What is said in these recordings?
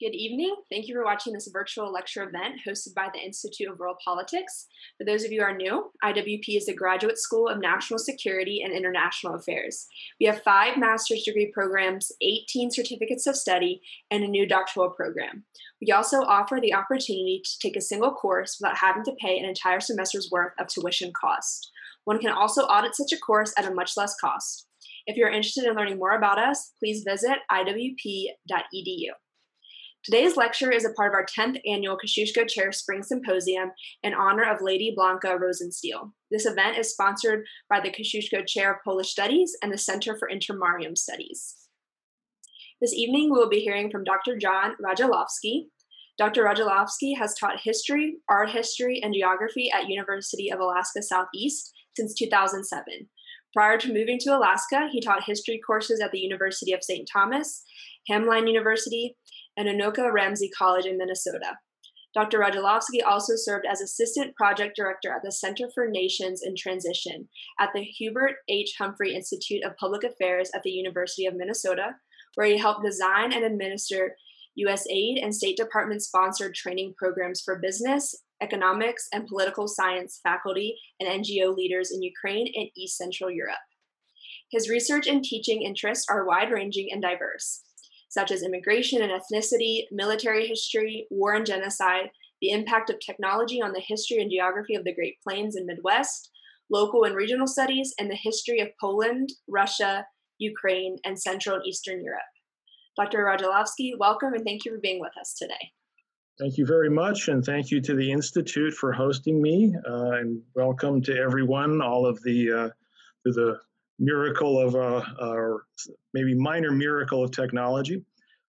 Good evening. Thank you for watching this virtual lecture event hosted by the Institute of World Politics. For those of you who are new, IWP is the Graduate School of National Security and International Affairs. We have five master's degree programs, 18 certificates of study, and a new doctoral program. We also offer the opportunity to take a single course without having to pay an entire semester's worth of tuition cost. One can also audit such a course at a much less cost. If you're interested in learning more about us, please visit iwp.edu. Today's lecture is a part of our 10th annual Kosciuszko Chair Spring Symposium in honor of Lady Blanka Rosenstiel. This event is sponsored by the Kosciuszko Chair of Polish Studies and the Center for Intermarium Studies. This evening, we will be hearing from Dr. John Radzilowski. Dr. Radzilowski has taught history, art history, and geography at University of Alaska Southeast since 2007. Prior to moving to Alaska, he taught history courses at the University of St. Thomas, Hamline University, and Anoka Ramsey College in Minnesota. Dr. Radzilowski also served as Assistant Project Director at the Center for Nations in Transition at the Hubert H. Humphrey Institute of Public Affairs at the University of Minnesota, where he helped design and administer USAID and State Department sponsored training programs for business, economics, and political science faculty and NGO leaders in Ukraine and East Central Europe. His research and teaching interests are wide ranging and diverse such as immigration and ethnicity, military history, war and genocide, the impact of technology on the history and geography of the Great Plains and Midwest, local and regional studies, and the history of Poland, Russia, Ukraine, and Central and Eastern Europe. Dr. Radzilowski, welcome and thank you for being with us today. Thank you very much, and thank you to the Institute for hosting me, uh, and welcome to everyone, all of the uh, to the miracle of, uh, or maybe minor miracle of technology.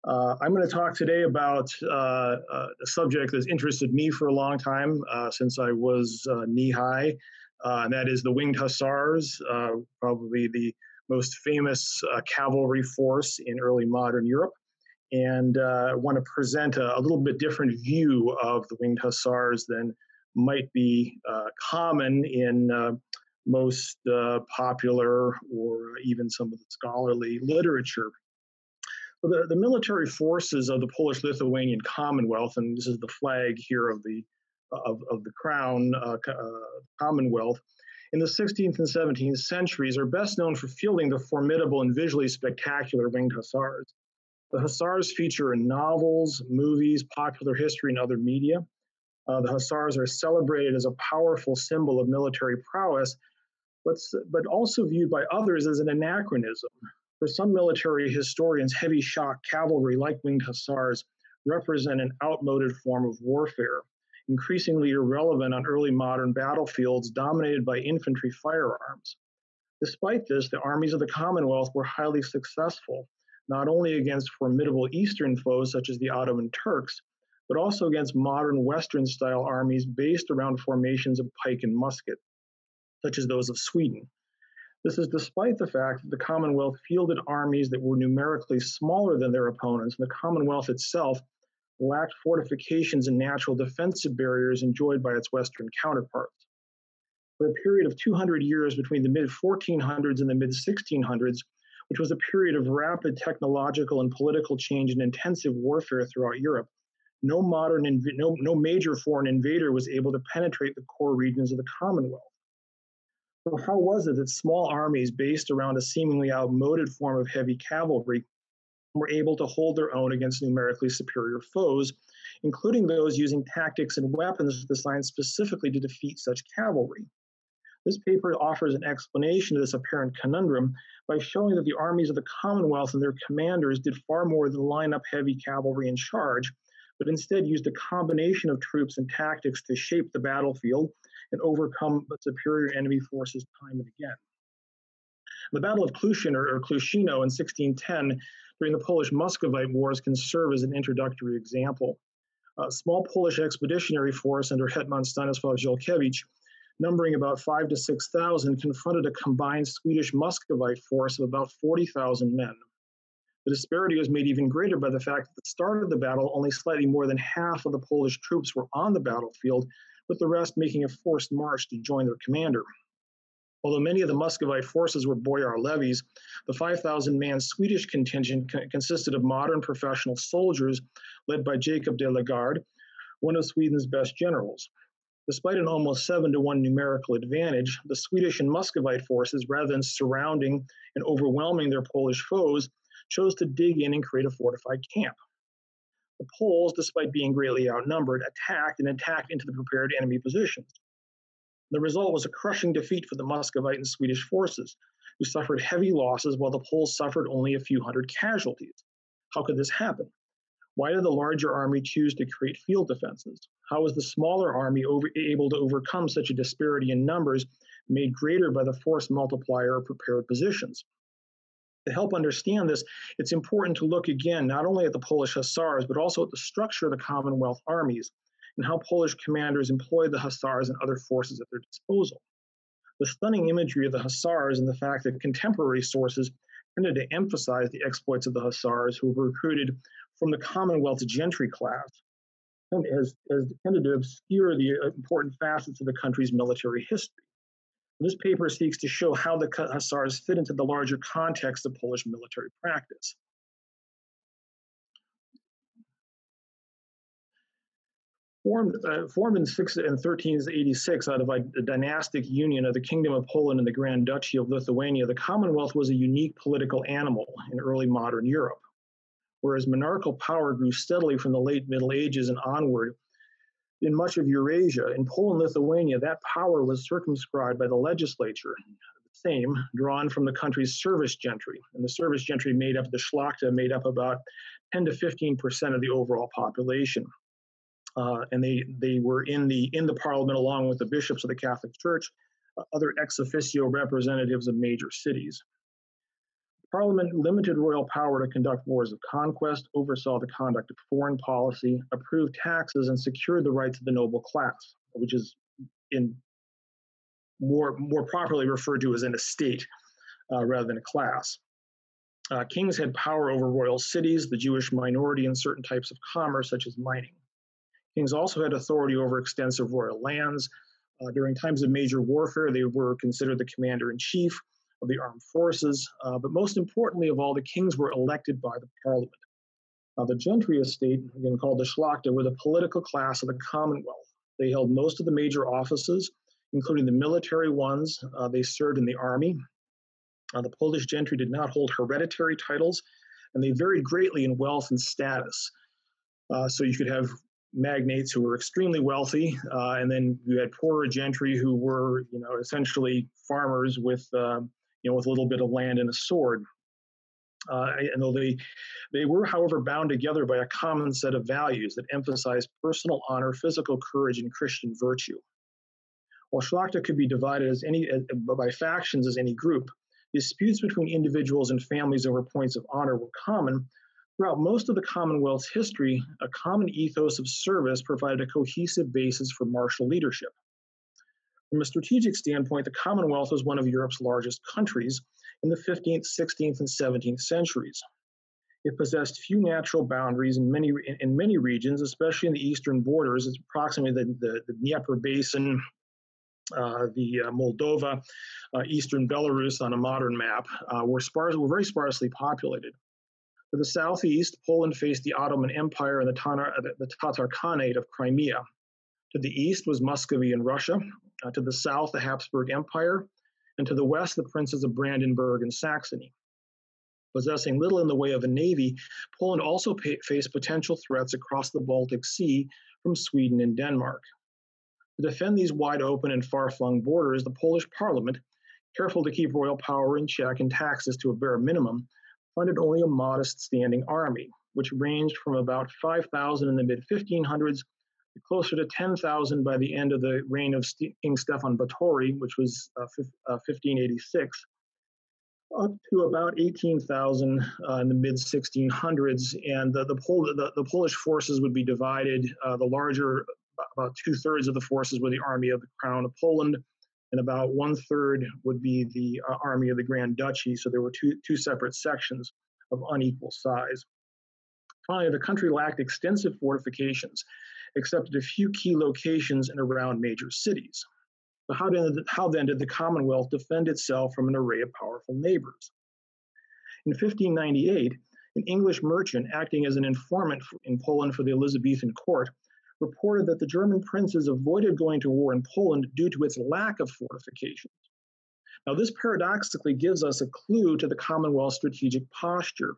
Uh, I'm going to talk today about uh, uh, a subject that's interested me for a long time uh, since I was uh, knee high, and that is the Winged Hussars, probably the most famous cavalry force in early modern Europe. And I want to present a, a, little bit different view of the Winged Hussars than might be common in most uh, popular or even some of the scholarly literature. The, the military forces of the Polish Lithuanian Commonwealth, and this is the flag here of the of, of the Crown uh, uh, Commonwealth, in the 16th and 17th centuries are best known for fielding the formidable and visually spectacular winged hussars. The hussars feature in novels, movies, popular history, and other media. Uh, the hussars are celebrated as a powerful symbol of military prowess but, but also viewed by others as an anachronism. For some military historians, heavy shock cavalry, like winged hussars, represent an outmoded form of warfare, increasingly irrelevant on early modern battlefields dominated by infantry firearms. Despite this, the armies of the Commonwealth were highly successful, not only against formidable Eastern foes such as the Ottoman Turks, but also against modern Western style armies based around formations of pike and musket such as those of Sweden. This is despite the fact that the Commonwealth fielded armies that were numerically smaller than their opponents, and the Commonwealth itself lacked fortifications and natural defensive barriers enjoyed by its Western counterparts. For a period of 200 years between the mid 1400s and the mid 1600s, which was a period of rapid technological and political change and intensive warfare throughout Europe, no modern, inv- no, no major foreign invader was able to penetrate the core regions of the Commonwealth. How was it that small armies based around a seemingly outmoded form of heavy cavalry were able to hold their own against numerically superior foes, including those using tactics and weapons designed specifically to defeat such cavalry? This paper offers an explanation of this apparent conundrum by showing that the armies of the Commonwealth and their commanders did far more than line up heavy cavalry in charge, but instead used a combination of troops and tactics to shape the battlefield and overcome the superior enemy forces time and again. The Battle of Klushin or, or Klushino in 1610 during the Polish Muscovite Wars can serve as an introductory example. A small Polish expeditionary force under Hetman Stanislaw Żółkiewski, numbering about five to 6,000, confronted a combined Swedish Muscovite force of about 40,000 men. The disparity was made even greater by the fact that at the start of the battle, only slightly more than half of the Polish troops were on the battlefield, with the rest making a forced march to join their commander. Although many of the Muscovite forces were boyar levies, the 5,000 man Swedish contingent co- consisted of modern professional soldiers led by Jacob De la Gardie, one of Sweden's best generals. Despite an almost seven to one numerical advantage, the Swedish and Muscovite forces, rather than surrounding and overwhelming their Polish foes, chose to dig in and create a fortified camp. The Poles, despite being greatly outnumbered, attacked and attacked into the prepared enemy positions. The result was a crushing defeat for the Muscovite and Swedish forces, who suffered heavy losses while the Poles suffered only a few hundred casualties. How could this happen? Why did the larger army choose to create field defenses? How was the smaller army over, able to overcome such a disparity in numbers made greater by the force multiplier of prepared positions? To help understand this, it's important to look again not only at the Polish Hussars, but also at the structure of the Commonwealth armies and how Polish commanders employed the Hussars and other forces at their disposal. The stunning imagery of the Hussars and the fact that contemporary sources tended to emphasize the exploits of the Hussars who were recruited from the Commonwealth gentry class and has, has tended to obscure the uh, important facets of the country's military history. This paper seeks to show how the Hussars fit into the larger context of Polish military practice. Formed, uh, formed in, six, in 1386 out of a, a dynastic union of the Kingdom of Poland and the Grand Duchy of Lithuania, the Commonwealth was a unique political animal in early modern Europe. Whereas monarchical power grew steadily from the late Middle Ages and onward, in much of Eurasia, in Poland, Lithuania, that power was circumscribed by the legislature, the Sejm, drawn from the country's service gentry. And the service gentry made up, the Szlachta made up about 10 to 15% of the overall population. Uh, and they, they were in the, in the parliament along with the bishops of the Catholic Church, uh, other ex officio representatives of major cities. Parliament limited royal power to conduct wars of conquest, oversaw the conduct of foreign policy, approved taxes, and secured the rights of the noble class, which is in more, more properly referred to as an estate uh, rather than a class. Uh, kings had power over royal cities, the Jewish minority, and certain types of commerce, such as mining. Kings also had authority over extensive royal lands. Uh, during times of major warfare, they were considered the commander in chief of the armed forces, uh, but most importantly of all, the kings were elected by the parliament. Uh, the gentry estate, again called the Szlachta, were the political class of the Commonwealth. They held most of the major offices, including the military ones. Uh, they served in the army. Uh, the Polish gentry did not hold hereditary titles, and they varied greatly in wealth and status. Uh, so you could have magnates who were extremely wealthy, uh, and then you had poorer gentry who were, you know, essentially farmers with um, you know, with a little bit of land and a sword. Uh, and though they, they were, however, bound together by a common set of values that emphasized personal honor, physical courage, and Christian virtue. While Szlachta could be divided as any uh, by factions as any group, disputes between individuals and families over points of honor were common. Throughout most of the Commonwealth's history, a common ethos of service provided a cohesive basis for martial leadership. From a strategic standpoint, the Commonwealth was one of Europe's largest countries in the 15th, 16th, and 17th centuries. It possessed few natural boundaries in many, in many regions, especially in the eastern borders. It's approximately the, the, the Dnieper Basin, uh, the uh, Moldova, uh, eastern Belarus on a modern map, uh, were, sparse, were very sparsely populated. To the southeast, Poland faced the Ottoman Empire and the, Tatar, the Tatar Khanate of Crimea. To the east was Muscovy and Russia, uh, to the south, the Habsburg Empire, and to the west, the princes of Brandenburg and Saxony. Possessing little in the way of a navy, Poland also pay- faced potential threats across the Baltic Sea from Sweden and Denmark. To defend these wide open and far flung borders, the Polish parliament, careful to keep royal power in check and taxes to a bare minimum, funded only a modest standing army, which ranged from about 5,000 in the mid 1500s closer to 10,000 by the end of the reign of King Stefan Batory, which was uh, uh, 1586, up to about 18,000 uh, in the mid 1600s. And the, the, Pol- the, the, Polish forces would be divided. Uh, the larger, about two thirds of the forces were the Army of the Crown of Poland, and about one third would be the uh, Army of the Grand Duchy. So there were two, two separate sections of unequal size. Finally, the country lacked extensive fortifications, except at a few key locations and around major cities. But how, how then did the Commonwealth defend itself from an array of powerful neighbors? In 1598, an English merchant acting as an informant in Poland for the Elizabethan court reported that the German princes avoided going to war in Poland due to its lack of fortifications. Now, this paradoxically gives us a clue to the Commonwealth's strategic posture.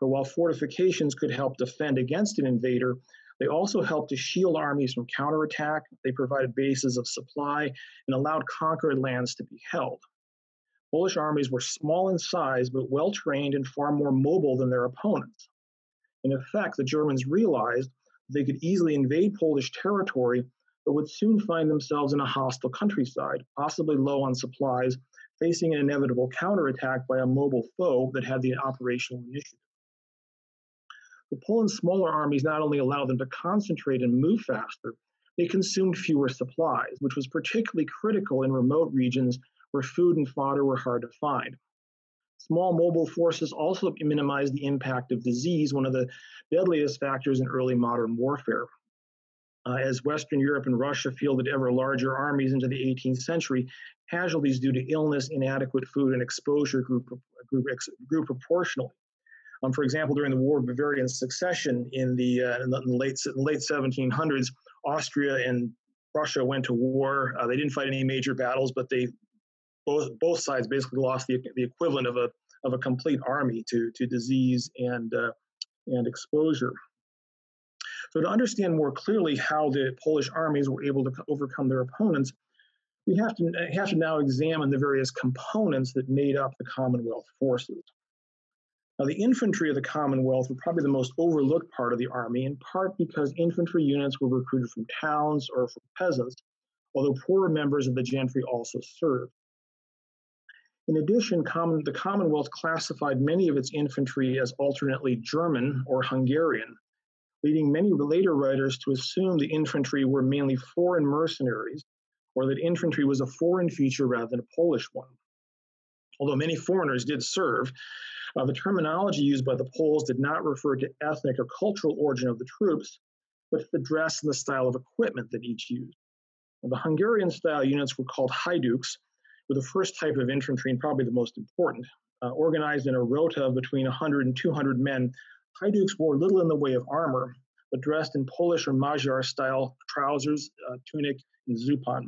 For while fortifications could help defend against an invader, they also helped to shield armies from counterattack, they provided bases of supply, and allowed conquered lands to be held. Polish armies were small in size, but well trained and far more mobile than their opponents. In effect, the Germans realized they could easily invade Polish territory, but would soon find themselves in a hostile countryside, possibly low on supplies, facing an inevitable counterattack by a mobile foe that had the operational initiative. The Poland's smaller armies not only allowed them to concentrate and move faster, they consumed fewer supplies, which was particularly critical in remote regions where food and fodder were hard to find. Small mobile forces also minimized the impact of disease, one of the deadliest factors in early modern warfare. Uh, as Western Europe and Russia fielded ever larger armies into the 18th century, casualties due to illness, inadequate food, and exposure grew, grew, grew proportionally. Um, for example, during the War of Bavarian Succession in the, uh, in the late, late 1700s, Austria and Russia went to war. Uh, they didn't fight any major battles, but they both both sides basically lost the, the equivalent of a of a complete army to to disease and uh, and exposure. So to understand more clearly how the Polish armies were able to overcome their opponents, we have to have to now examine the various components that made up the Commonwealth forces. Now, the infantry of the Commonwealth were probably the most overlooked part of the army, in part because infantry units were recruited from towns or from peasants, although poorer members of the gentry also served. In addition, common, the Commonwealth classified many of its infantry as alternately German or Hungarian, leading many later writers to assume the infantry were mainly foreign mercenaries, or that infantry was a foreign feature rather than a Polish one. Although many foreigners did serve, uh, the terminology used by the Poles did not refer to ethnic or cultural origin of the troops, but to the dress and the style of equipment that each used. the Hungarian style units were called haiduks, were the first type of infantry and probably the most important. Uh, organized in a rota of between 100 and 200 men, Haiduks wore little in the way of armor, but dressed in Polish or Magyar style trousers, uh, tunic, and zupan.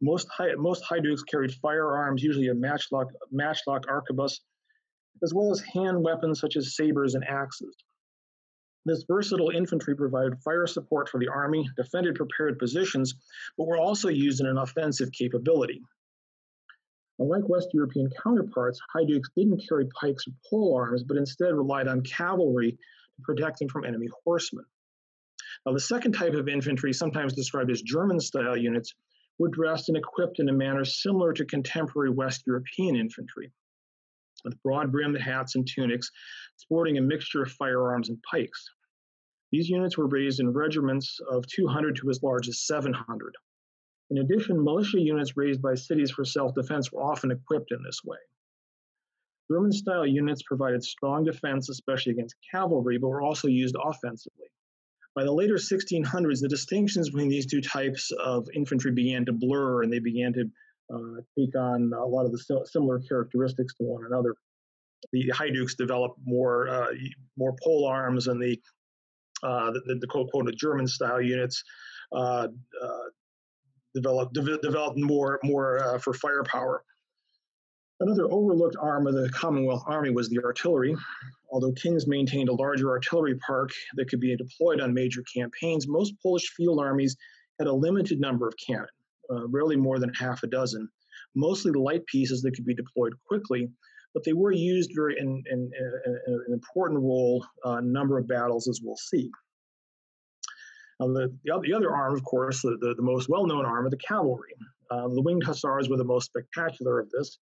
Most, most Haiduks carried firearms, usually a matchlock, matchlock arquebus, as well as hand weapons such as sabers and axes. This versatile infantry provided fire support for the army, defended prepared positions, but were also used in an offensive capability. Unlike West European counterparts, Haiduks didn't carry pikes or pole arms, but instead relied on cavalry to protect them from enemy horsemen. Now, the second type of infantry, sometimes described as German style units, were dressed and equipped in a manner similar to contemporary West European infantry, with broad brimmed hats and tunics, sporting a mixture of firearms and pikes. These units were raised in regiments of 200 to as large as 700. In addition, militia units raised by cities for self defense were often equipped in this way. German style units provided strong defense, especially against cavalry, but were also used offensively. By the later 1600s, the distinctions between these two types of infantry began to blur and they began to uh, take on a lot of the similar characteristics to one another. The Haiduks developed more uh, more pole arms, and the uh, the, the quote quote German style units uh, uh, developed de- developed more more uh, for firepower. Another overlooked arm of the Commonwealth Army was the artillery. Although kings maintained a larger artillery park that could be deployed on major campaigns, most Polish field armies had a limited number of cannon, uh, rarely more than half a dozen, mostly light pieces that could be deployed quickly, but they were used very in, in, in, in an important role uh, number of battles, as we'll see. Uh, the, the, the, other arm, of course, the, the, the most well known arm, of the cavalry. Uh, the winged hussars were the most spectacular of this.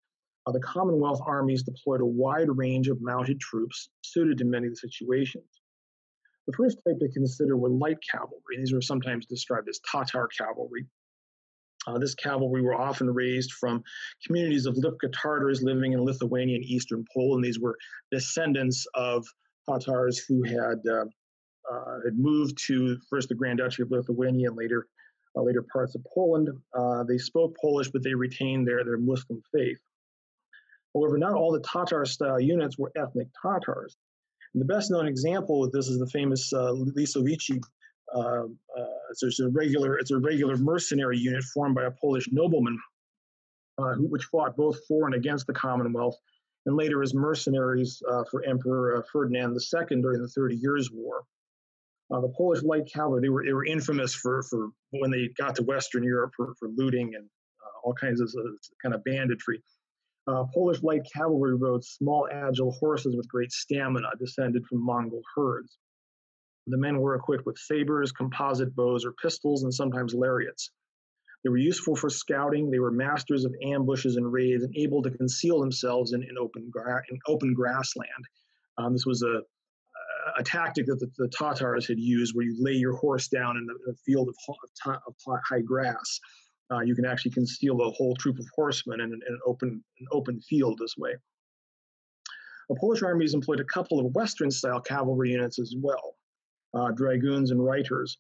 Uh, the Commonwealth armies deployed a wide range of mounted troops suited to many situations. The first type to consider were light cavalry. These were sometimes described as Tatar cavalry. Uh, this cavalry were often raised from communities of Lipka Tatars living in Lithuania and eastern Poland. These were descendants of Tatars who had uh, uh, had moved to first the Grand Duchy of Lithuania and later uh, later parts of Poland. Uh, they spoke Polish, but they retained their their Muslim faith. However, not all the Tatar-style units were ethnic Tatars. And the best known example of this is the famous uh, Lisovici uh, uh, it's a regular it's a regular mercenary unit formed by a Polish nobleman, uh, who, which fought both for and against the Commonwealth, and later as mercenaries uh, for Emperor uh, Ferdinand II during the Thirty Years' War. The Polish light cavalry they were they were infamous for for when they got to Western Europe for, for looting and all kinds of kind of banditry. Uh, Polish light cavalry rode small, agile horses with great stamina, descended from Mongol herds. The men were equipped with sabers, composite bows, or pistols, and sometimes lariats. They were useful for scouting. They were masters of ambushes and raids and able to conceal themselves in, in open, gra- in open grassland. Um, this was a, a tactic that the, the, Tatars had used where you lay your horse down in a, field of, of, of, high grass. Uh, you can actually conceal a whole troop of horsemen in, in an, open, an open field this way. The Polish armies employed a couple of Western style cavalry units as well dragoons and reiters.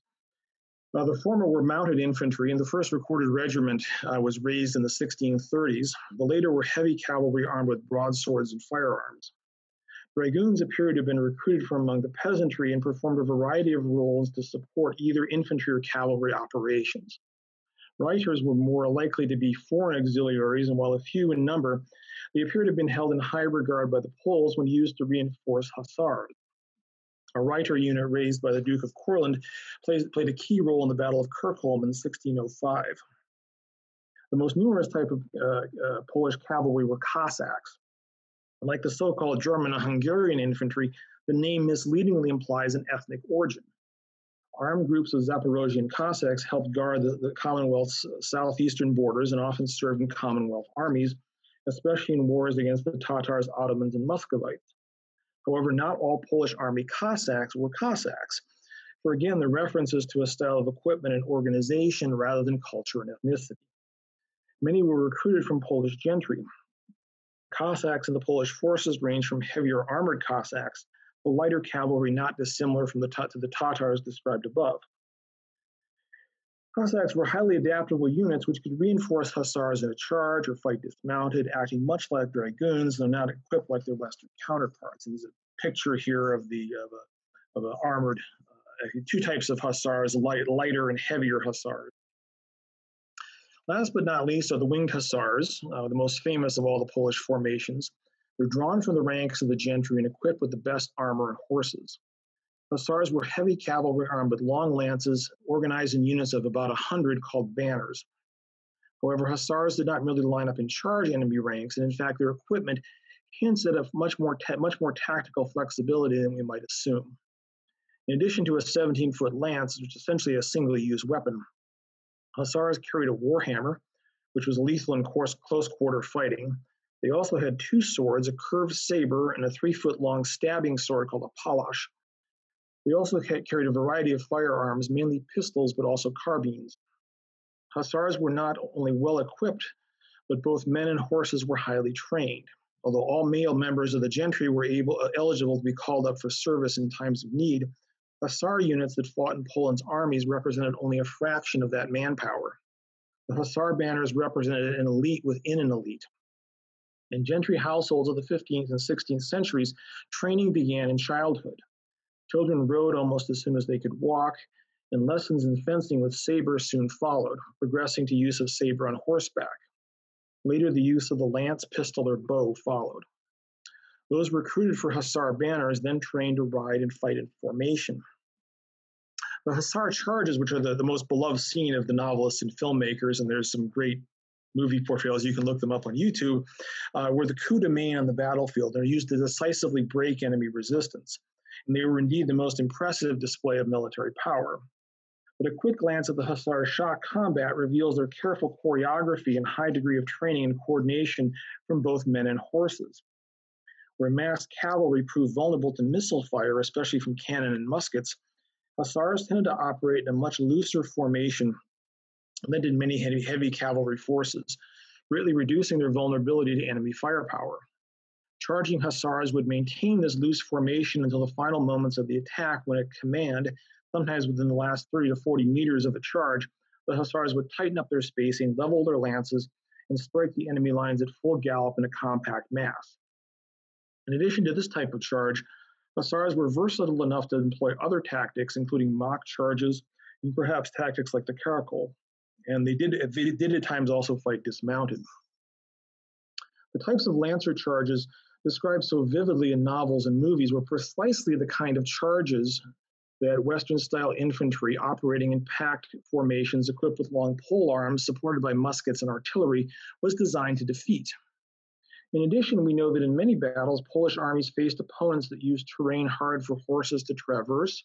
Uh, the former were mounted infantry, and the first recorded regiment uh, was raised in the 1630s. The later were heavy cavalry armed with broadswords and firearms. Dragoons appear to have been recruited from among the peasantry and performed a variety of roles to support either infantry or cavalry operations. Reiters were more likely to be foreign auxiliaries, and while a few in number, they appear to have been held in high regard by the Poles when used to reinforce hussars a Reiter unit raised by the Duke of Courland, plays, played a key role in the Battle of Kirchholm in 1605. The most numerous type of uh, uh, Polish cavalry were Cossacks. Like the so called German and Hungarian infantry, the name misleadingly implies an ethnic origin. Armed groups of Zaporozhian Cossacks helped guard the, the Commonwealth's southeastern borders and often served in Commonwealth armies, especially in wars against the Tatars, Ottomans, and Muscovites. However, not all Polish army Cossacks were Cossacks. For again, the references to a style of equipment and organization rather than culture and ethnicity. Many were recruited from Polish gentry. Cossacks in the Polish forces ranged from heavier armored Cossacks, the lighter cavalry not dissimilar from the to the Tatars described above. Cossacks were highly adaptable units which could reinforce hussars in a charge or fight dismounted, acting much like dragoons, though not equipped like their Western counterparts. And there's a picture here of the of a, of a armored uh, two types of hussars, light, lighter and heavier hussars. Last but not least are the winged hussars, uh, the most famous of all the Polish formations. They're drawn from the ranks of the gentry and equipped with the best armor and horses. Hussars were heavy cavalry armed with long lances, organized in units of about 100 called banners. However, hussars did not merely line up and charge enemy ranks, and in fact, their equipment hints at a much more, ta- much more tactical flexibility than we might assume. In addition to a 17 foot lance, which is essentially a single use weapon, hussars carried a warhammer, which was lethal in close quarter fighting. They also had two swords, a curved saber, and a three foot long stabbing sword called a palash. They also carried a variety of firearms, mainly pistols, but also carbines. Hussars were not only well equipped, but both men and horses were highly trained. Although all male members of the gentry were able, uh, eligible to be called up for service in times of need, Hussar units that fought in Poland's armies represented only a fraction of that manpower. The Hussar banners represented an elite within an elite. In gentry households of the 15th and 16th centuries, training began in childhood. Children rode almost as soon as they could walk, and lessons in fencing with saber soon followed, progressing to use of saber on horseback. Later, the use of the lance, pistol, or bow followed. Those recruited for Hussar banners then trained to ride and fight in formation. The Hussar charges, which are the, the most beloved scene of the novelists and filmmakers, and there's some great movie portrayals, you can look them up on YouTube, uh, were the coup de main on the battlefield. They're used to decisively break enemy resistance and they were indeed the most impressive display of military power. But a quick glance at the Hussar shock combat reveals their careful choreography and high degree of training and coordination from both men and horses. Where massed cavalry proved vulnerable to missile fire, especially from cannon and muskets, Hussars tended to operate in a much looser formation then did many heavy cavalry forces, greatly reducing their vulnerability to enemy firepower. Charging Hussars would maintain this loose formation until the final moments of the attack when a command, sometimes within the last 30 to 40 meters of the charge, the Hussars would tighten up their spacing, level their lances, and strike the enemy lines at full gallop in a compact mass. In addition to this type of charge, Hussars were versatile enough to employ other tactics, including mock charges and perhaps tactics like the caracole. And they did, they did at times also fight dismounted. The types of lancer charges described so vividly in novels and movies were precisely the kind of charges that Western style infantry operating in packed formations equipped with long pole arms supported by muskets and artillery was designed to defeat. In addition, we know that in many battles, Polish armies faced opponents that used terrain hard for horses to traverse,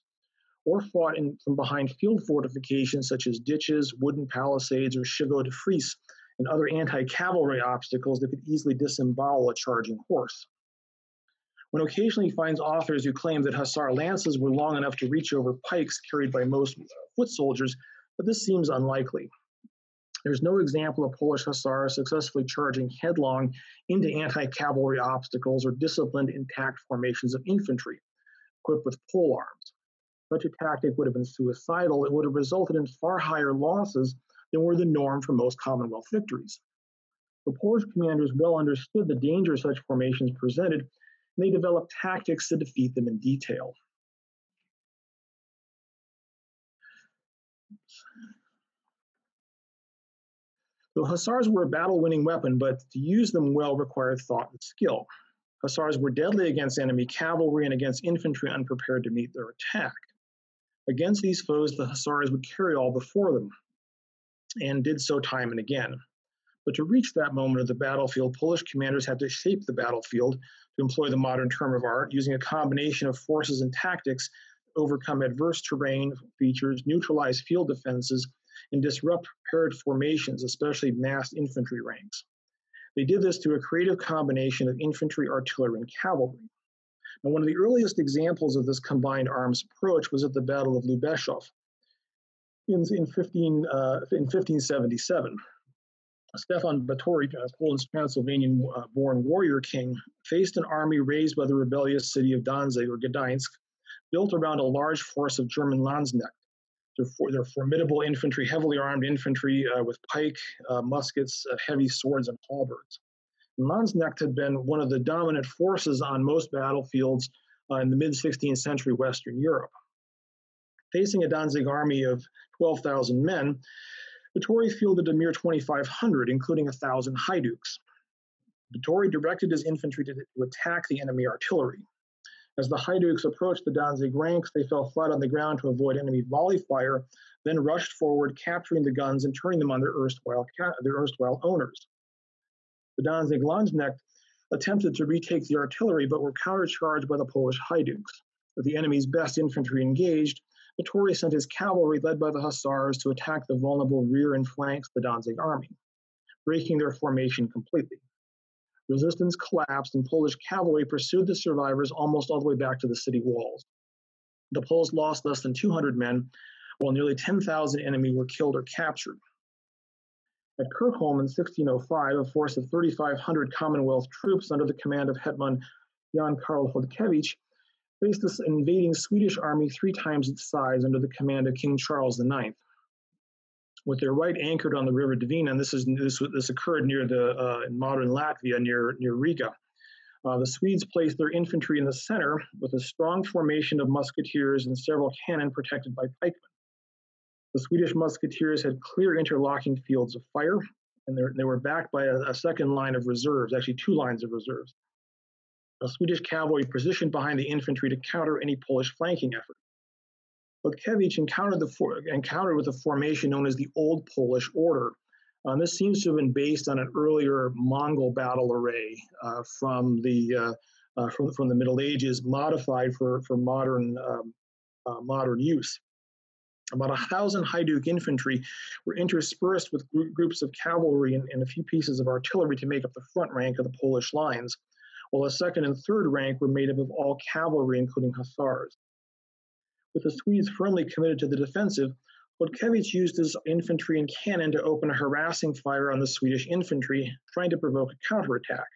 or fought in, from behind field fortifications such as ditches, wooden palisades, or chevaux de frise, and other anti cavalry obstacles that could easily disembowel a charging horse. One occasionally finds authors who claim that Hussar lances were long enough to reach over pikes carried by most uh, foot soldiers, but this seems unlikely. There's no example of Polish hussars successfully charging headlong into anti cavalry obstacles or disciplined intact formations of infantry equipped with pole arms. Such a tactic would have been suicidal. It would have resulted in far higher losses than were the norm for most Commonwealth victories. The Polish commanders well understood the danger such formations presented, and they developed tactics to defeat them in detail. The hussars were a battle winning weapon, but to use them well required thought and skill. Hussars were deadly against enemy cavalry and against infantry unprepared to meet their attack. Against these foes, the hussars would carry all before them, and did so time and again. But to reach that moment of the battlefield, Polish commanders had to shape the battlefield, to employ the modern term of art, using a combination of forces and tactics to overcome adverse terrain features, neutralize field defenses, and disrupt prepared formations, especially massed infantry ranks. They did this through a creative combination of infantry, artillery, and cavalry. Now, one of the earliest examples of this combined arms approach was at the Battle of Lubeshov in, in, 15, uh, in 1577. Stefan Batory, uh, Poland's Transylvanian uh, born warrior king, faced an army raised by the rebellious city of Danzig or Gdańsk, built around a large force of German Landsknecht. They're, formidable infantry, heavily armed infantry uh, with pike, uh, muskets, uh, heavy swords, and halberds. Landsknecht had been one of the dominant forces on most battlefields uh, in the mid 16th century Western Europe. Facing a Danzig army of 12,000 men, Batory fielded a mere 2,500, including 1,000 Haiduks. Batory directed his infantry to, to attack the enemy artillery. As the Haiduks approached the Danzig ranks, they fell flat on the ground to avoid enemy volley fire, then rushed forward, capturing the guns and turning them on their erstwhile, their erstwhile owners. The Danzig Landsknecht attempted to retake the artillery but were countercharged by the Polish Haiduks. With the enemy's best infantry engaged, Batory sent his cavalry, led by the Hussars, to attack the vulnerable rear and flanks of the Danzig army, breaking their formation completely. Resistance collapsed, and Polish cavalry pursued the survivors almost all the way back to the city walls. The Poles lost less than 200 men, while nearly 10,000 enemy were killed or captured. At Kirchholm in 1605, a force of 3,500 Commonwealth troops under the command of Hetman Jan Karl Chodkiewicz faced this invading Swedish army three times its size under the command of King Charles IX. With their right anchored on the river Dvina, and this is this, this occurred near the uh, modern Latvia near near Riga. Uh, the Swedes placed their infantry in the center with a strong formation of musketeers and several cannon protected by pikemen. The Swedish musketeers had clear interlocking fields of fire, and they were backed by a, a second line of reserves, actually, two lines of reserves. The Swedish cavalry positioned behind the infantry to counter any Polish flanking effort. Chodkiewicz encountered, the for, encountered with a formation known as the Old Polish Order. Um, this seems to have been based on an earlier Mongol battle array uh, from the uh, uh, from, from the Middle Ages, modified for for modern um, uh, modern use. About a thousand Haiduk infantry were interspersed with gr- groups of cavalry and, and, a few pieces of artillery to make up the front rank of the Polish lines, while the second and third rank were made up of all cavalry, including hussars. With the Swedes firmly committed to the defensive, Chodkiewicz used his infantry and cannon to open a harassing fire on the Swedish infantry, trying to provoke a counterattack,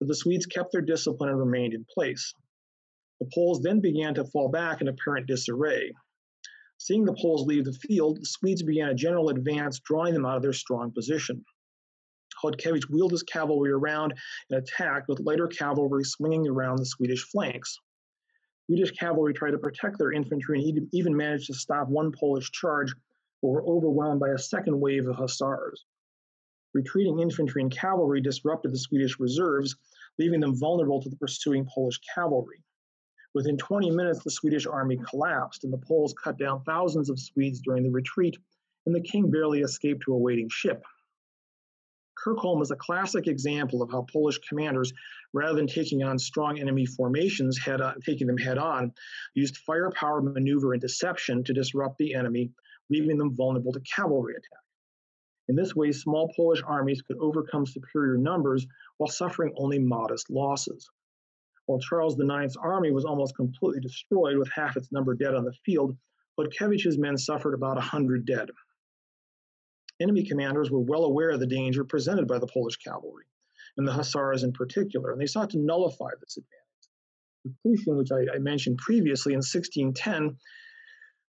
but the Swedes kept their discipline and remained in place. The Poles then began to fall back in apparent disarray. Seeing the Poles leave the field, the Swedes began a general advance, drawing them out of their strong position. Chodkiewicz wheeled his cavalry around and attacked with lighter cavalry swinging around the Swedish flanks. Swedish cavalry tried to protect their infantry and even managed to stop one Polish charge, but were overwhelmed by a second wave of hussars. Retreating infantry and cavalry disrupted the Swedish reserves, leaving them vulnerable to the pursuing Polish cavalry. Within 20 minutes, the Swedish army collapsed, and the Poles cut down thousands of Swedes during the retreat, and the king barely escaped to a waiting ship. Kirchholm is a classic example of how Polish commanders, rather than taking on strong enemy formations, head on, taking them head on, used firepower, maneuver, and deception to disrupt the enemy, leaving them vulnerable to cavalry attack. In this way, small Polish armies could overcome superior numbers while suffering only modest losses. While Charles IX's army was almost completely destroyed with half its number dead on the field, Chodkiewicz's men suffered about 100 dead. Enemy commanders were well aware of the danger presented by the Polish cavalry, and the Hussars in particular, and they sought to nullify this advantage. Klushin, which I, I mentioned previously in 1610,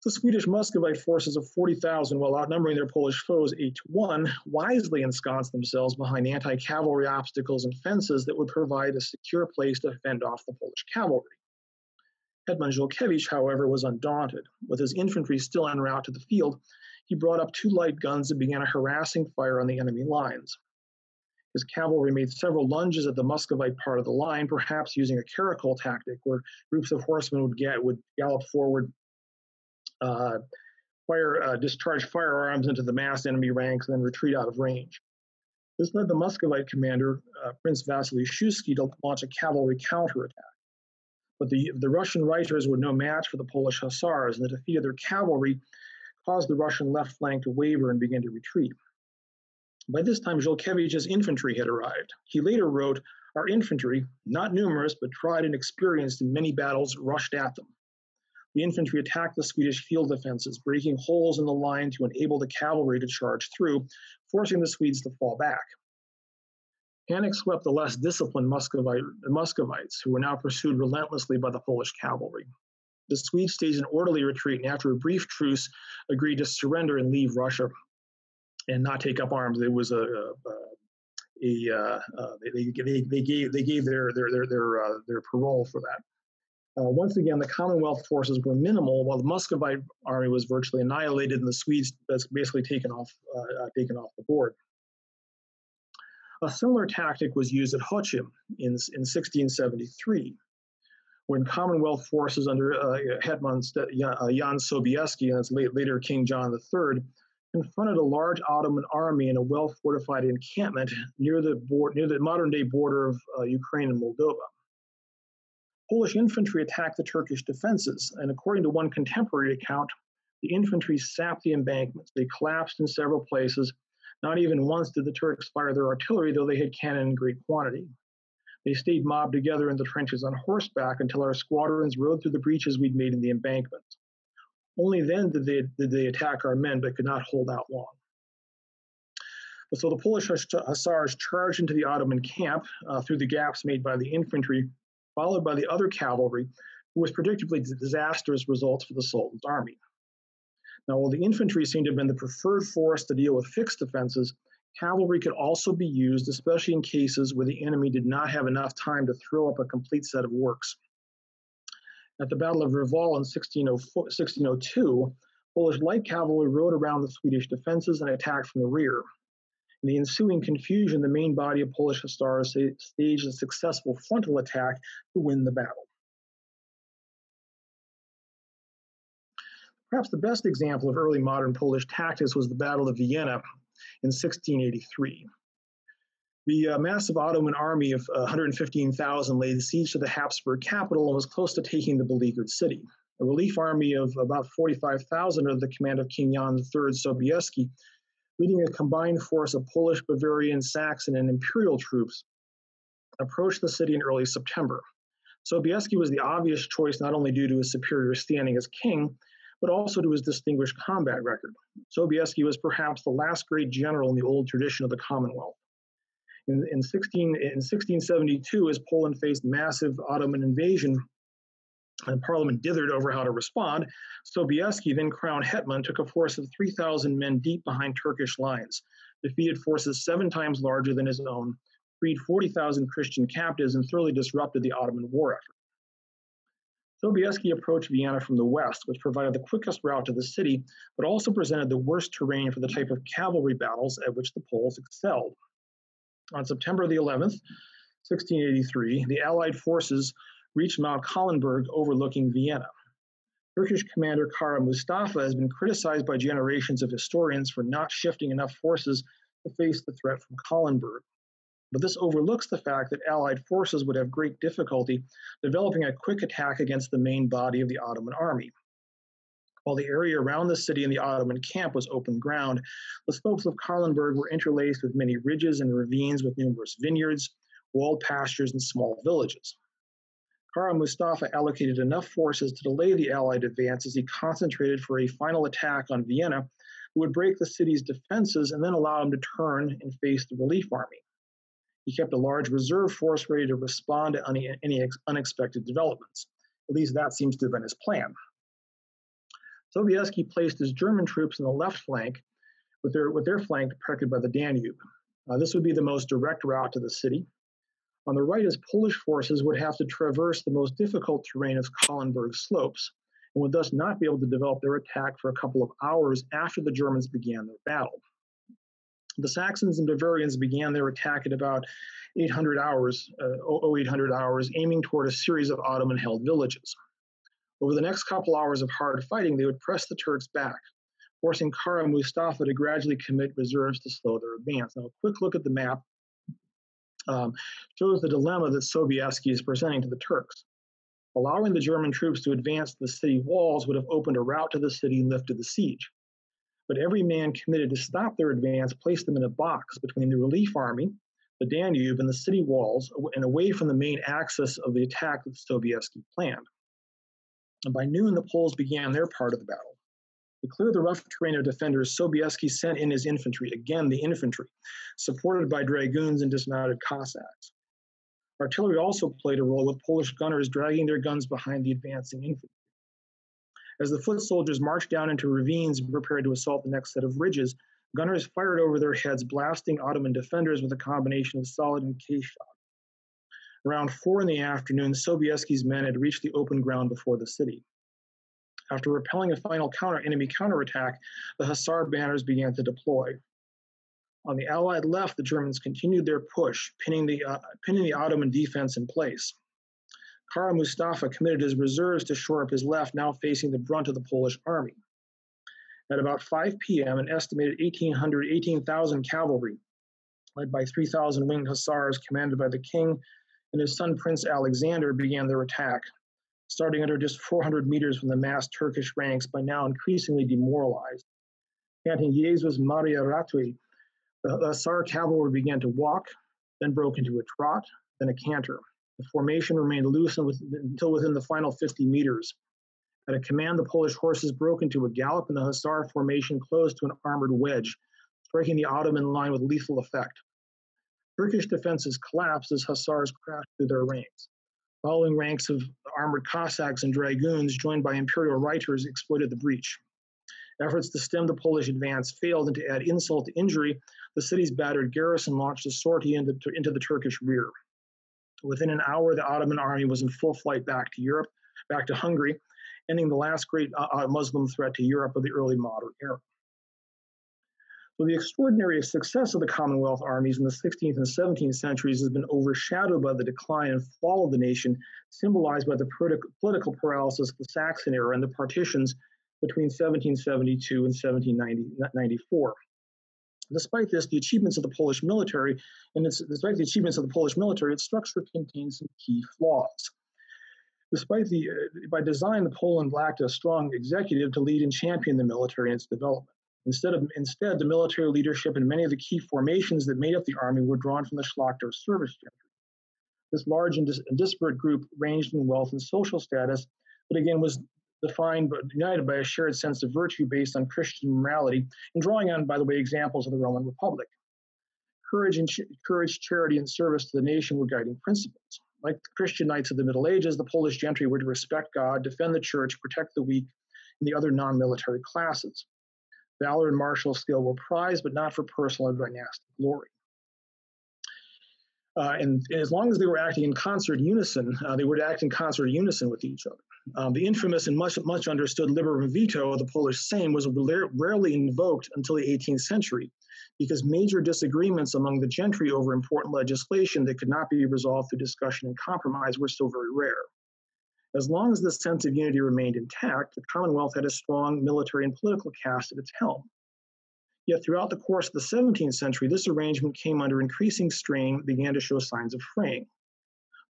the Swedish Muscovite forces of 40,000, while outnumbering their Polish foes 8 to 1, wisely ensconced themselves behind anti cavalry obstacles and fences that would provide a secure place to fend off the Polish cavalry. Hetman Żółkiewicz, however, was undaunted. With his infantry still en route to the field, he brought up two light guns and began a harassing fire on the enemy lines. His cavalry made several lunges at the Muscovite part of the line, perhaps using a caracole tactic, where groups of horsemen would get would gallop forward, uh, fire uh, discharge firearms into the massed enemy ranks, and then retreat out of range. This led the Muscovite commander, uh, Prince Vasily Shuisky, to launch a cavalry counterattack. But the, the Russian reiters were no match for the Polish hussars, and the defeat of their cavalry caused the Russian left flank to waver and begin to retreat. By this time, Żółkiewicz's infantry had arrived. He later wrote, Our infantry, not numerous but tried and experienced in many battles, rushed at them. The infantry attacked the Swedish field defenses, breaking holes in the line to enable the cavalry to charge through, forcing the Swedes to fall back. Panic swept the less disciplined Muscovite, Muscovites, who were now pursued relentlessly by the Polish cavalry the Swedes staged an orderly retreat and after a brief truce agreed to surrender and leave Russia and not take up arms. It was a, a, a uh, uh, they, they, they, gave they gave their their their their, uh, their parole for that. Uh, once again, the Commonwealth forces were minimal, while the Muscovite army was virtually annihilated, and the Swedes basically taken off uh, uh, taken off the board. A similar tactic was used at Chocim in, in 1673 when Commonwealth forces under uh, Hetman uh, Jan Sobieski and his late, later King John III confronted a large Ottoman army in a well-fortified encampment near the, board, near the modern-day border of uh, Ukraine and Moldova. Polish infantry attacked the Turkish defenses, and according to one contemporary account, the infantry sapped the embankments. They collapsed in several places. Not even once did the Turks fire their artillery, though they had cannon in great quantity. They stayed mobbed together in the trenches on horseback until our squadrons rode through the breaches we'd made in the embankment. Only then did they, did they attack our men, but could not hold out long. So the Polish hussars charged into the Ottoman camp uh, through the gaps made by the infantry, followed by the other cavalry, who was predictably disastrous results for the Sultan's army. Now, while the infantry seemed to have been the preferred force to deal with fixed defenses, Cavalry could also be used, especially in cases where the enemy did not have enough time to throw up a complete set of works. At the Battle of Reval in 1602, Polish light cavalry rode around the Swedish defenses and attacked from the rear. In the ensuing confusion, the main body of Polish hussars staged a successful frontal attack to win the battle. Perhaps the best example of early modern Polish tactics was the Battle of Vienna in 1683. The uh, massive Ottoman army of uh, 115,000 laid siege to the Habsburg capital and was close to taking the beleaguered city. A relief army of about 45,000 under the command of King Jan III Sobieski, leading a combined force of Polish, Bavarian, Saxon, and imperial troops, approached the city in early September. Sobieski was the obvious choice not only due to his superior standing as king, but also to his distinguished combat record. Sobieski was perhaps the last great general in the old tradition of the Commonwealth. In, in, 16, in 1672, as Poland faced massive Ottoman invasion, and Parliament dithered over how to respond, Sobieski, then crowned hetman, took a force of 3,000 men deep behind Turkish lines, defeated forces seven times larger than his own, freed 40,000 Christian captives, and thoroughly disrupted the Ottoman war effort. Sobieski approached Vienna from the west, which provided the quickest route to the city, but also presented the worst terrain for the type of cavalry battles at which the Poles excelled. On September the 11th, 1683, the Allied forces reached Mount Kahlenberg overlooking Vienna. Turkish commander Kara Mustafa has been criticized by generations of historians for not shifting enough forces to face the threat from Kahlenberg. But this overlooks the fact that Allied forces would have great difficulty developing a quick attack against the main body of the Ottoman army. While the area around the city and the Ottoman camp was open ground, the slopes of Kahlenberg were interlaced with many ridges and ravines with numerous vineyards, walled pastures, and small villages. Kara Mustafa allocated enough forces to delay the Allied advance as he concentrated for a final attack on Vienna, who would break the city's defenses and then allow him to turn and face the relief army. He kept a large reserve force ready to respond to any, any unexpected developments. At least that seems to have been his plan. Sobieski placed his German troops in the left flank, with their, with their flank protected by the Danube. Uh, this would be the most direct route to the city. On the right, his Polish forces would have to traverse the most difficult terrain of Kahlenberg slopes and would thus not be able to develop their attack for a couple of hours after the Germans began their battle. The Saxons and Bavarians began their attack at about 800 hours, uh, 0800 hours, aiming toward a series of Ottoman held villages. Over the next couple hours of hard fighting, they would press the Turks back, forcing Kara Mustafa to gradually commit reserves to slow their advance. Now, a quick look at the map um, shows the dilemma that Sobieski is presenting to the Turks. Allowing the German troops to advance the city walls would have opened a route to the city and lifted the siege. But every man committed to stop their advance placed them in a box between the relief army, the Danube, and the city walls, and away from the main axis of the attack that Sobieski planned. And by noon, the Poles began their part of the battle. To clear the rough terrain of defenders, Sobieski sent in his infantry, again the infantry, supported by dragoons and dismounted Cossacks. Artillery also played a role with Polish gunners dragging their guns behind the advancing infantry. As the foot soldiers marched down into ravines and prepared to assault the next set of ridges, gunners fired over their heads, blasting Ottoman defenders with a combination of solid and case shot. Around four in the afternoon, Sobieski's men had reached the open ground before the city. After repelling a final counter enemy counterattack, the Hussar banners began to deploy. On the Allied left, the Germans continued their push, pinning the, uh, pinning the Ottoman defense in place. Kara Mustafa committed his reserves to shore up his left, now facing the brunt of the Polish army. At about 5 p.m., an estimated 1,800, 18,000 cavalry, led by 3,000 winged hussars commanded by the king and his son Prince Alexander, began their attack starting under just 400 meters from the massed Turkish ranks, by now increasingly demoralized. Chanting Jesus Maria Ratuj, the Hussar cavalry began to walk, then broke into a trot, then a canter. The formation remained loose until within the final 50 meters. At a command, the Polish horses broke into a gallop, and the Hussar formation closed to an armored wedge, striking the Ottoman line with lethal effect. Turkish defenses collapsed as Hussars crashed through their ranks. Following ranks of armored Cossacks and dragoons, joined by imperial reiters, exploited the breach. Efforts to stem the Polish advance failed, and to add insult to injury, the city's battered garrison launched a sortie into, into the Turkish rear. Within an hour, the Ottoman army was in full flight back to Europe, back to Hungary, ending the last great uh, uh Muslim threat to Europe of the early modern era. So the extraordinary success of the Commonwealth armies in the 16th and 17th centuries has been overshadowed by the decline and fall of the nation, symbolized by the political paralysis of the Saxon era and the partitions between 1772 and 1794. Despite this, the achievements of the Polish military, and despite the achievements of the Polish military, its structure contains some key flaws. Despite the, uh, by design, the Poland lacked a strong executive to lead and champion the military and its development. Instead, of, instead, the military leadership and many of the key formations that made up the army were drawn from the Szlachta service gentry. This large and, dis- and disparate group ranged in wealth and social status, but again was defined but united by a shared sense of virtue based on Christian morality, and drawing on, by the way, examples of the Roman Republic. Courage and ch- courage, charity, and service to the nation were guiding principles. Like the Christian knights of the Middle Ages, the Polish gentry were to respect God, defend the church, protect the weak, and the other non-military classes. Valor and martial skill were prized, but not for personal or dynastic glory. Uh, and, as long as they were acting in concert unison, uh, they would act in concert unison with each other. Um, the infamous and much much understood liberum veto of the Polish Sejm was rarely invoked until the 18th century, because major disagreements among the gentry over important legislation that could not be resolved through discussion and compromise were still very rare. As long as this sense of unity remained intact, the Commonwealth had a strong military and political caste at its helm. Yet throughout the course of the 17th century, this arrangement came under increasing strain began to show signs of fraying.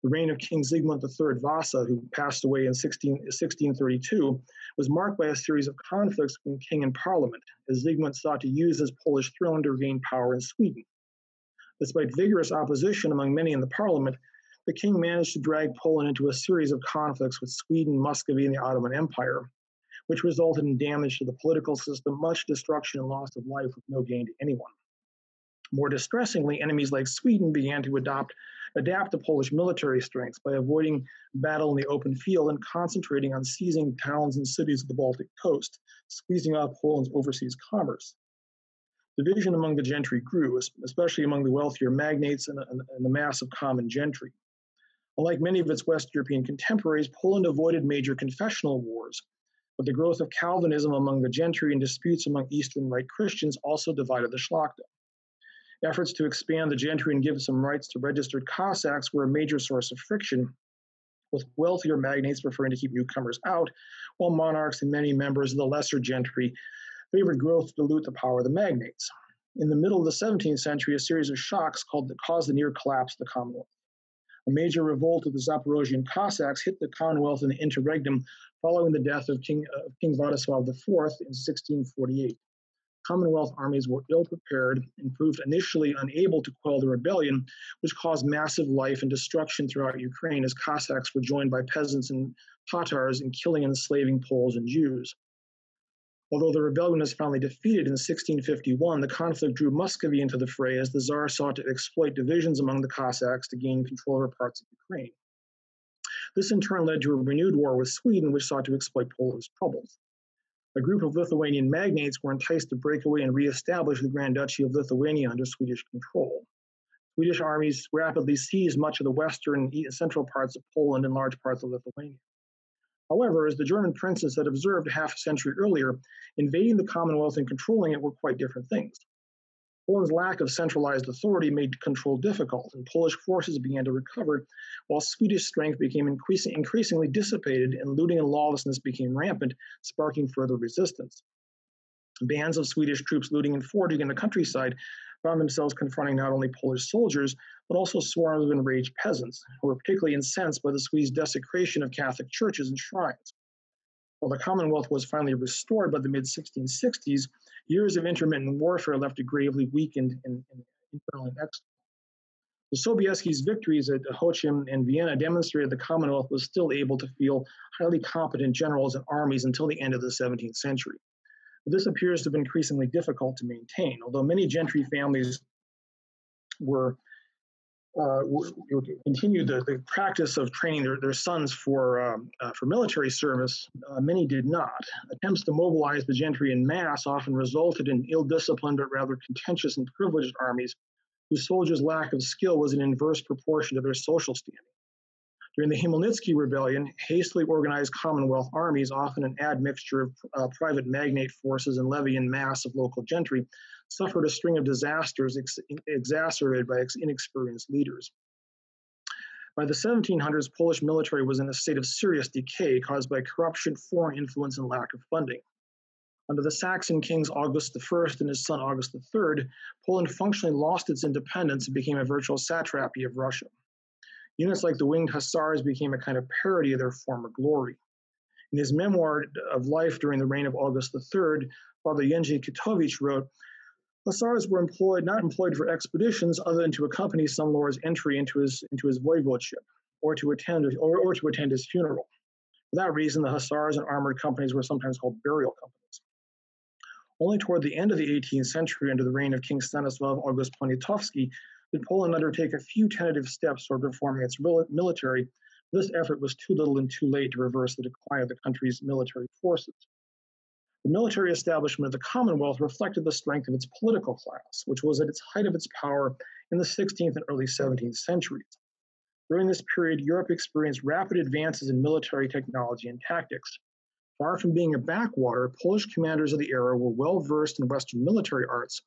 The reign of King Zygmunt III Vasa, who passed away in 16, 1632, was marked by a series of conflicts between king and parliament, as Zygmunt sought to use his Polish throne to regain power in Sweden. Despite vigorous opposition among many in the parliament, the king managed to drag Poland into a series of conflicts with Sweden, Muscovy, and the Ottoman Empire, which resulted in damage to the political system, much destruction and loss of life with no gain to anyone. More distressingly, enemies like Sweden began to adopt, adapt to Polish military strengths by avoiding battle in the open field and concentrating on seizing towns and cities of the Baltic coast, squeezing out Poland's overseas commerce. Division among the gentry grew, especially among the wealthier magnates and, and, and the mass of common gentry. Unlike many of its West European contemporaries, Poland avoided major confessional wars, but the growth of Calvinism among the gentry and disputes among Eastern Rite Christians also divided the Szlachta. Efforts to expand the gentry and give some rights to registered Cossacks were a major source of friction, with wealthier magnates preferring to keep newcomers out, while monarchs and many members of the lesser gentry favored growth to dilute the power of the magnates. In the middle of the 17th century, a series of shocks called caused the near collapse of the Commonwealth. A major revolt of the Zaporozhian Cossacks hit the Commonwealth in the interregnum following the death of King, uh, King Vladislav IV in 1648. Commonwealth armies were ill prepared and proved initially unable to quell the rebellion, which caused massive life and destruction throughout Ukraine as Cossacks were joined by peasants and Tatars in killing and enslaving Poles and Jews. Although the rebellion was finally defeated in 1651, the conflict drew Muscovy into the fray as the Tsar sought to exploit divisions among the Cossacks to gain control over parts of Ukraine. This in turn led to a renewed war with Sweden, which sought to exploit Poland's troubles. A group of Lithuanian magnates were enticed to break away and re-establish the Grand Duchy of Lithuania under Swedish control. Swedish armies rapidly seized much of the western and central parts of Poland and large parts of Lithuania. However, as the German princes had observed half a century earlier, invading the Commonwealth and controlling it were quite different things. Poland's lack of centralized authority made control difficult, and Polish forces began to recover, while Swedish strength became increasing, increasingly dissipated and looting and lawlessness became rampant, sparking further resistance. Bands of Swedish troops looting and foraging in the countryside found themselves confronting not only Polish soldiers, but also swarms of enraged peasants, who were particularly incensed by the Swedes' desecration of Catholic churches and shrines. While the Commonwealth was finally restored by the mid 1660s, years of intermittent warfare left it gravely weakened and, and internally externally. The Sobieski's victories at Chocim and Vienna demonstrated the Commonwealth was still able to field highly competent generals and armies until the end of the 17th century. This appears to have been increasingly difficult to maintain, although many gentry families were uh, continued the, the practice of training their, their sons for, um, uh, for military service, uh, many did not. Attempts to mobilize the gentry in mass often resulted in ill disciplined but rather contentious and privileged armies whose soldiers' lack of skill was in inverse proportion to their social standing. During the Khmelnytsky Rebellion, hastily organized Commonwealth armies, often an admixture of uh, private magnate forces and levée en masse of local gentry, suffered a string of disasters ex- exacerbated by ex- inexperienced leaders. By the 1700s, Polish military was in a state of serious decay caused by corruption, foreign influence, and lack of funding. Under the Saxon kings August I and his son August III, Poland functionally lost its independence and became a virtual satrapy of Russia. Units like the Winged Hussars became a kind of parody of their former glory. In his memoir of life during the reign of August III, Father Jędrzej Kitowicz wrote, Hussars were employed not employed for expeditions other than to accompany some lord's entry into his into his voivodeship, or to attend or, or to attend his funeral. For that reason, the hussars and armored companies were sometimes called burial companies. Only toward the end of the 18th century, under the reign of King Stanislav August Poniatowski, did Poland undertake a few tentative steps toward reforming its military. This effort was too little and too late to reverse the decline of the country's military forces. The military establishment of the Commonwealth reflected the strength of its political class, which was at its height of its power in the 16th and early 17th centuries. During this period, Europe experienced rapid advances in military technology and tactics. Far from being a backwater, Polish commanders of the era were well versed in Western military arts,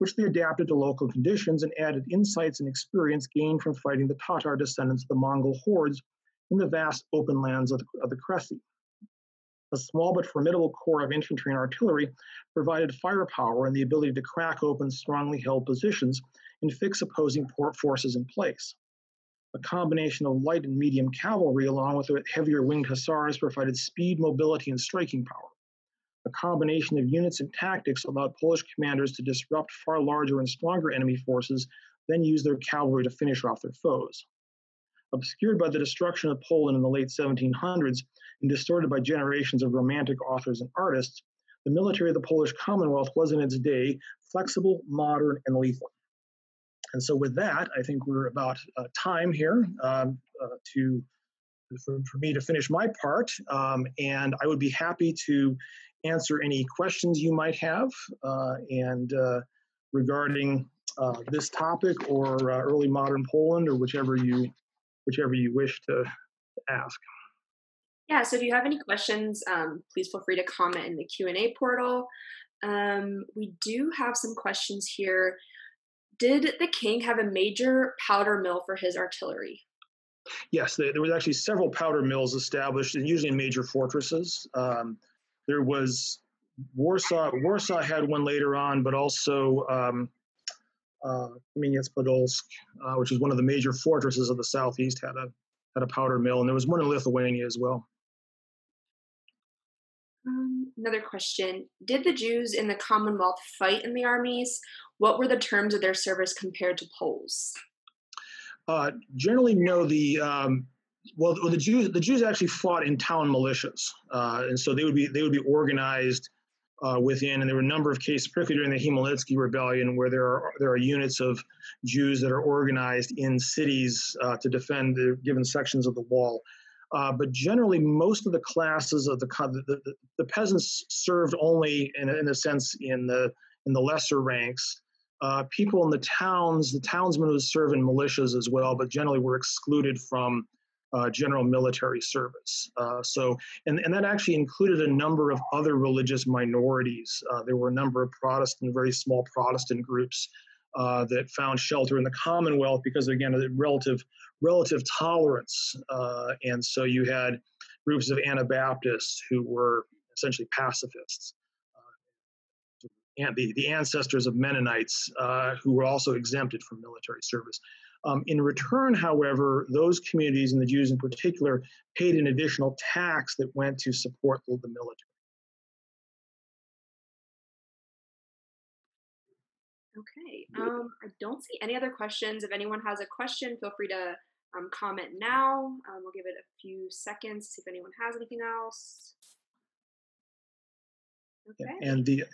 which they adapted to local conditions and added insights and experience gained from fighting the Tatar descendants of the Mongol hordes in the vast open lands of the, of the Kresy. A small but formidable corps of infantry and artillery provided firepower and the ability to crack open strongly held positions and fix opposing port forces in place. A combination of light and medium cavalry, along with heavier winged hussars, provided speed, mobility, and striking power. A combination of units and tactics allowed Polish commanders to disrupt far larger and stronger enemy forces, then use their cavalry to finish off their foes. Obscured by the destruction of Poland in the late 1700s and distorted by generations of romantic authors and artists, the military of the Polish Commonwealth was in its day flexible, modern, and lethal. And so, with that, I think we're about uh, time here um, uh, to for, for, me to finish my part. Um, and I would be happy to answer any questions you might have uh, and uh, regarding uh, this topic or uh, early modern Poland or whichever you whichever you wish to ask. Yeah, so if you have any questions, um, please feel free to comment in the Q&A portal. Um, we do have some questions here. Did the king have a major powder mill for his artillery? Yes, there was actually several powder mills established, and usually in major fortresses. Um, there was Warsaw. Warsaw had one later on, but also um, uh, Podolsk, uh, which is one of the major fortresses of the southeast, had a had a powder mill, and there was one in Lithuania as well. Um, another question: Did the Jews in the Commonwealth fight in the armies? What were the terms of their service compared to Poles? Uh, generally, no. The um, well, the Jews the Jews actually fought in town militias, uh, and so they would be they would be organized uh, within. And there were a number of cases, particularly during the Chmielnicki rebellion, where there are there are units of Jews that are organized in cities uh, to defend the given sections of the wall. Uh, but generally, most of the classes of the the, the, peasants served only, in, in a sense, in the in the lesser ranks. Uh, people in the towns, the townsmen would serve in militias as well, but generally were excluded from uh, general military service. Uh, so, and, and that actually included a number of other religious minorities. Uh, there were a number of Protestant, very small Protestant groups uh, that found shelter in the Commonwealth because, again, of the relative relative tolerance. Uh, and so you had groups of Anabaptists who were essentially pacifists. Uh, and the, the ancestors of Mennonites who were also exempted from military service. Um, in return, however, those communities, and the Jews in particular, paid an additional tax that went to support the military. Okay, um, I don't see any other questions. If anyone has a question, feel free to um, comment now. Um, we'll give it a few seconds to see if anyone has anything else. Okay. And the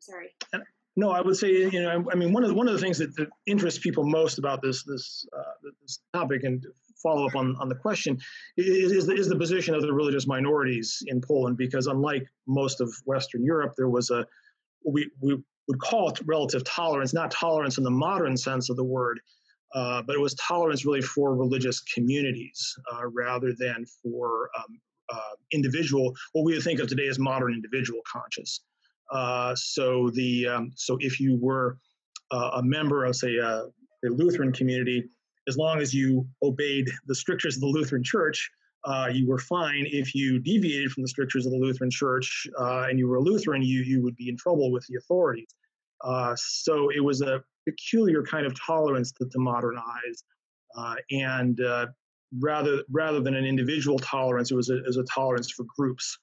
sorry. No, I would say you know I mean one of the, one of the things that, that interests people most about this this uh, this topic and follow up on, on the question is, is the, is the position of the religious minorities in Poland because unlike most of Western Europe there was a we we would call it relative tolerance not tolerance in the modern sense of the word uh, but it was tolerance really for religious communities uh, rather than for um, uh, individual what we would think of today as modern individual conscience. Uh, so the um, so if you were uh, a member of say uh, the Lutheran community, as long as you obeyed the strictures of the Lutheran Church, uh, you were fine. If you deviated from the strictures of the Lutheran Church and you were a Lutheran, you you would be in trouble with the authorities. so it was a peculiar kind of tolerance to, to modern eyes, and rather rather than an individual tolerance, it was a, it was a tolerance for groups.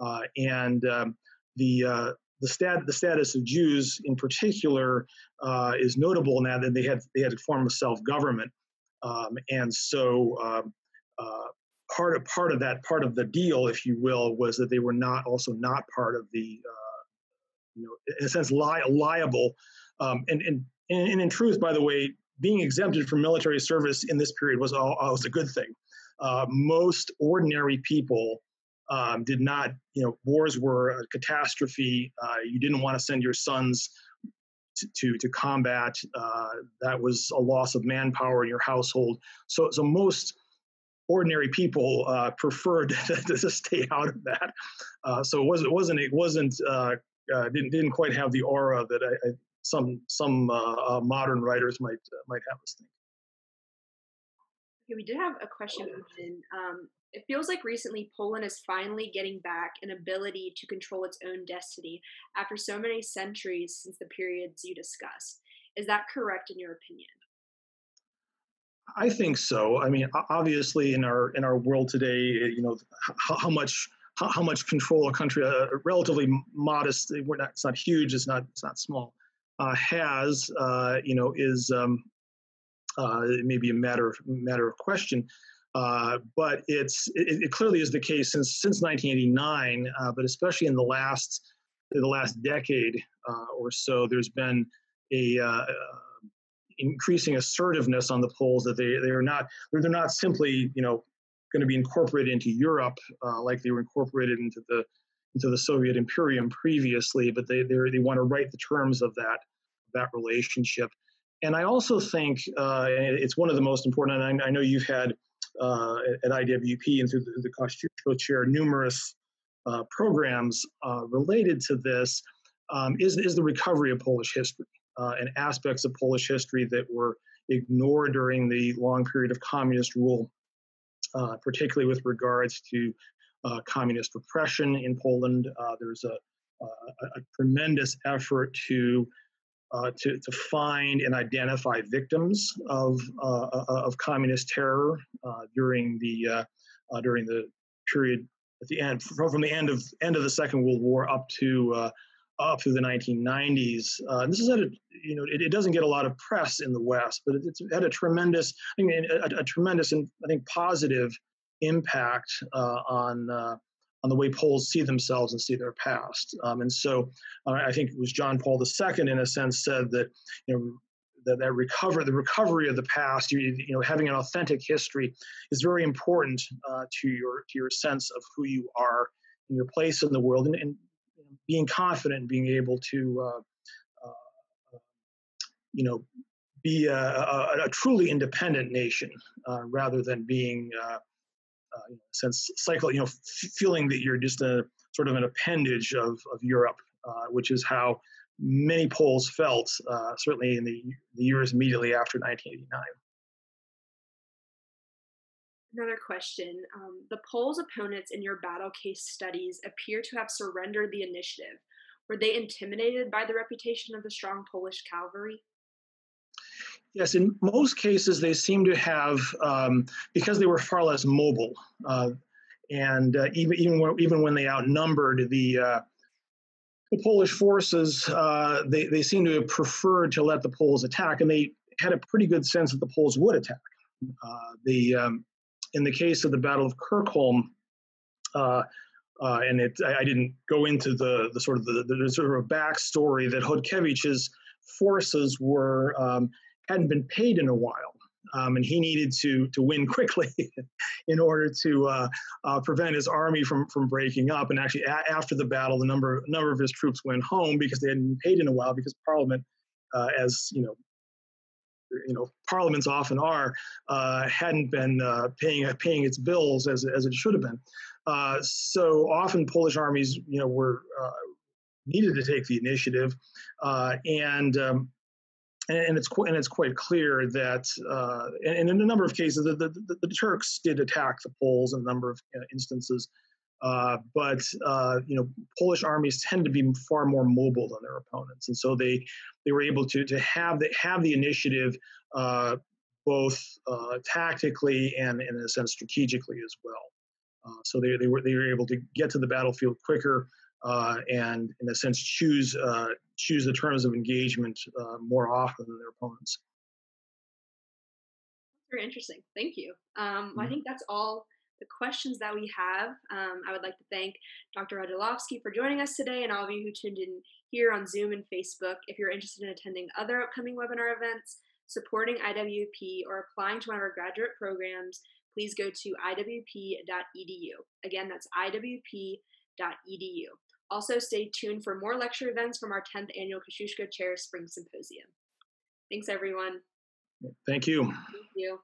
Uh, and um, the uh, the, stat, the status of Jews in particular uh, is notable in that, they had they had a form of self government, um, and so um, uh, part of part of that part of the deal, if you will, was that they were not also not part of the uh, you know in a sense li- liable um, and, and and in truth, by the way, being exempted from military service in this period was all, was a good thing. Uh, most ordinary people um, did not, you know, wars were a catastrophe. Uh, you didn't want to send your sons to, to, to combat. Uh, that was a loss of manpower in your household. So, so most ordinary people uh, preferred to, to, stay out of that. Uh, so it wasn't, it wasn't, it wasn't, uh, didn't, didn't quite have the aura that I, I some some uh, uh, modern writers might uh, might have us think. Okay, we did have a question. Um, it feels like recently Poland is finally getting back an ability to control its own destiny after so many centuries since the periods you discussed. Is that correct in your opinion? I think so. I mean, obviously, in our in our world today, you know, how, how much how, how, much control a country, uh, relatively modest. We're not. It's not huge. It's not. It's not small has, uh, you know, is um, uh, maybe a matter of matter of question. Uh, but it's it, it, clearly is the case since since 1989, uh, but especially in the last in the last decade or so, there's been a increasing assertiveness on the Poles that they they are not they're, they're not simply you know going to be incorporated into Europe uh, like they were incorporated into the into the Soviet Imperium previously, but they they want to write the terms of that that relationship. And I also think uh, it's one of the most important. And I, I know you've had uh, at IWP and through the, the chair numerous uh, programs uh, related to this. Um, is is the recovery of Polish history uh, and aspects of Polish history that were ignored during the long period of communist rule, uh, particularly with regards to uh, communist repression in Poland. Uh, there's a, a, a, tremendous effort to, uh, to, to find and identify victims of, uh, uh, of communist terror during, the, during the period at the end, from, from the end of, end of the Second World War up to up through the 1990s. Uh, this is at a, you know, it, it, doesn't get a lot of press in the West, but it's had a tremendous, I mean, a, a tremendous and I think positive impact uh, on uh, on the way Poles see themselves and see their past. Um, and so, uh, I think it was John Paul II, in a sense, said that you know that, that recover the recovery of the past, you, you know, having an authentic history is very important uh, to your to your sense of who you are and your place in the world, and, and being confident, and being able to. Uh, uh, you know, be a, a, a, truly independent nation rather than being uh, uh, sense cycle, you know, f- feeling that you're just a sort of an appendage of, of Europe, uh, which is how many Poles felt, uh, certainly in the, the years immediately after 1989. Another question. Um, the Poles' opponents in your battle case studies appear to have surrendered the initiative. Were they intimidated by the reputation of the strong Polish cavalry? Yes, in most cases, they seem to have, um, because they were far less mobile, uh, and uh, even even when, even when they outnumbered the uh, the Polish forces, uh, they they seem to have preferred to let the Poles attack, and they had a pretty good sense that the Poles would attack. Uh, the um, in the case of the Battle of Kirchholm, uh, and it, I, I, didn't go into the the sort of the, the sort of backstory that Chodkiewicz's forces were um, hadn't been paid in a while. Um, and he needed to to win quickly in order to uh, uh, prevent his army from from breaking up. And actually, a- after the battle, the number number of his troops went home because they hadn't been paid in a while because Parliament, uh, as you know, you know, parliaments often are, uh, hadn't been uh, paying paying its bills as as it should have been. Uh, so often, Polish armies, you know, were needed to take the initiative, and um, and it's and it's quite clear that, uh, and in a number of cases, the, the, the, Turks did attack the Poles in a number of uh, instances, uh, but uh, you know, Polish armies tend to be far more mobile than their opponents, and so they they were able to to have the have the initiative uh, both uh, tactically and in a sense strategically as well. so they, they were they were able to get to the battlefield quicker uh, and in a sense choose uh, choose the terms of engagement uh, more often than their opponents. Very interesting. Thank you. Um, mm-hmm. I think that's all the questions that we have. Um, I would like to thank Dr. Radzilowski for joining us today and all of you who tuned in here on Zoom and Facebook. If you're interested in attending other upcoming webinar events, supporting IWP, or applying to one of our graduate programs, please go to iwp.edu. Again, that's iwp.edu. Also, stay tuned for more lecture events from our 10th annual Kosciuszko Chair Spring Symposium. Thanks, everyone. Thank you. Thank you.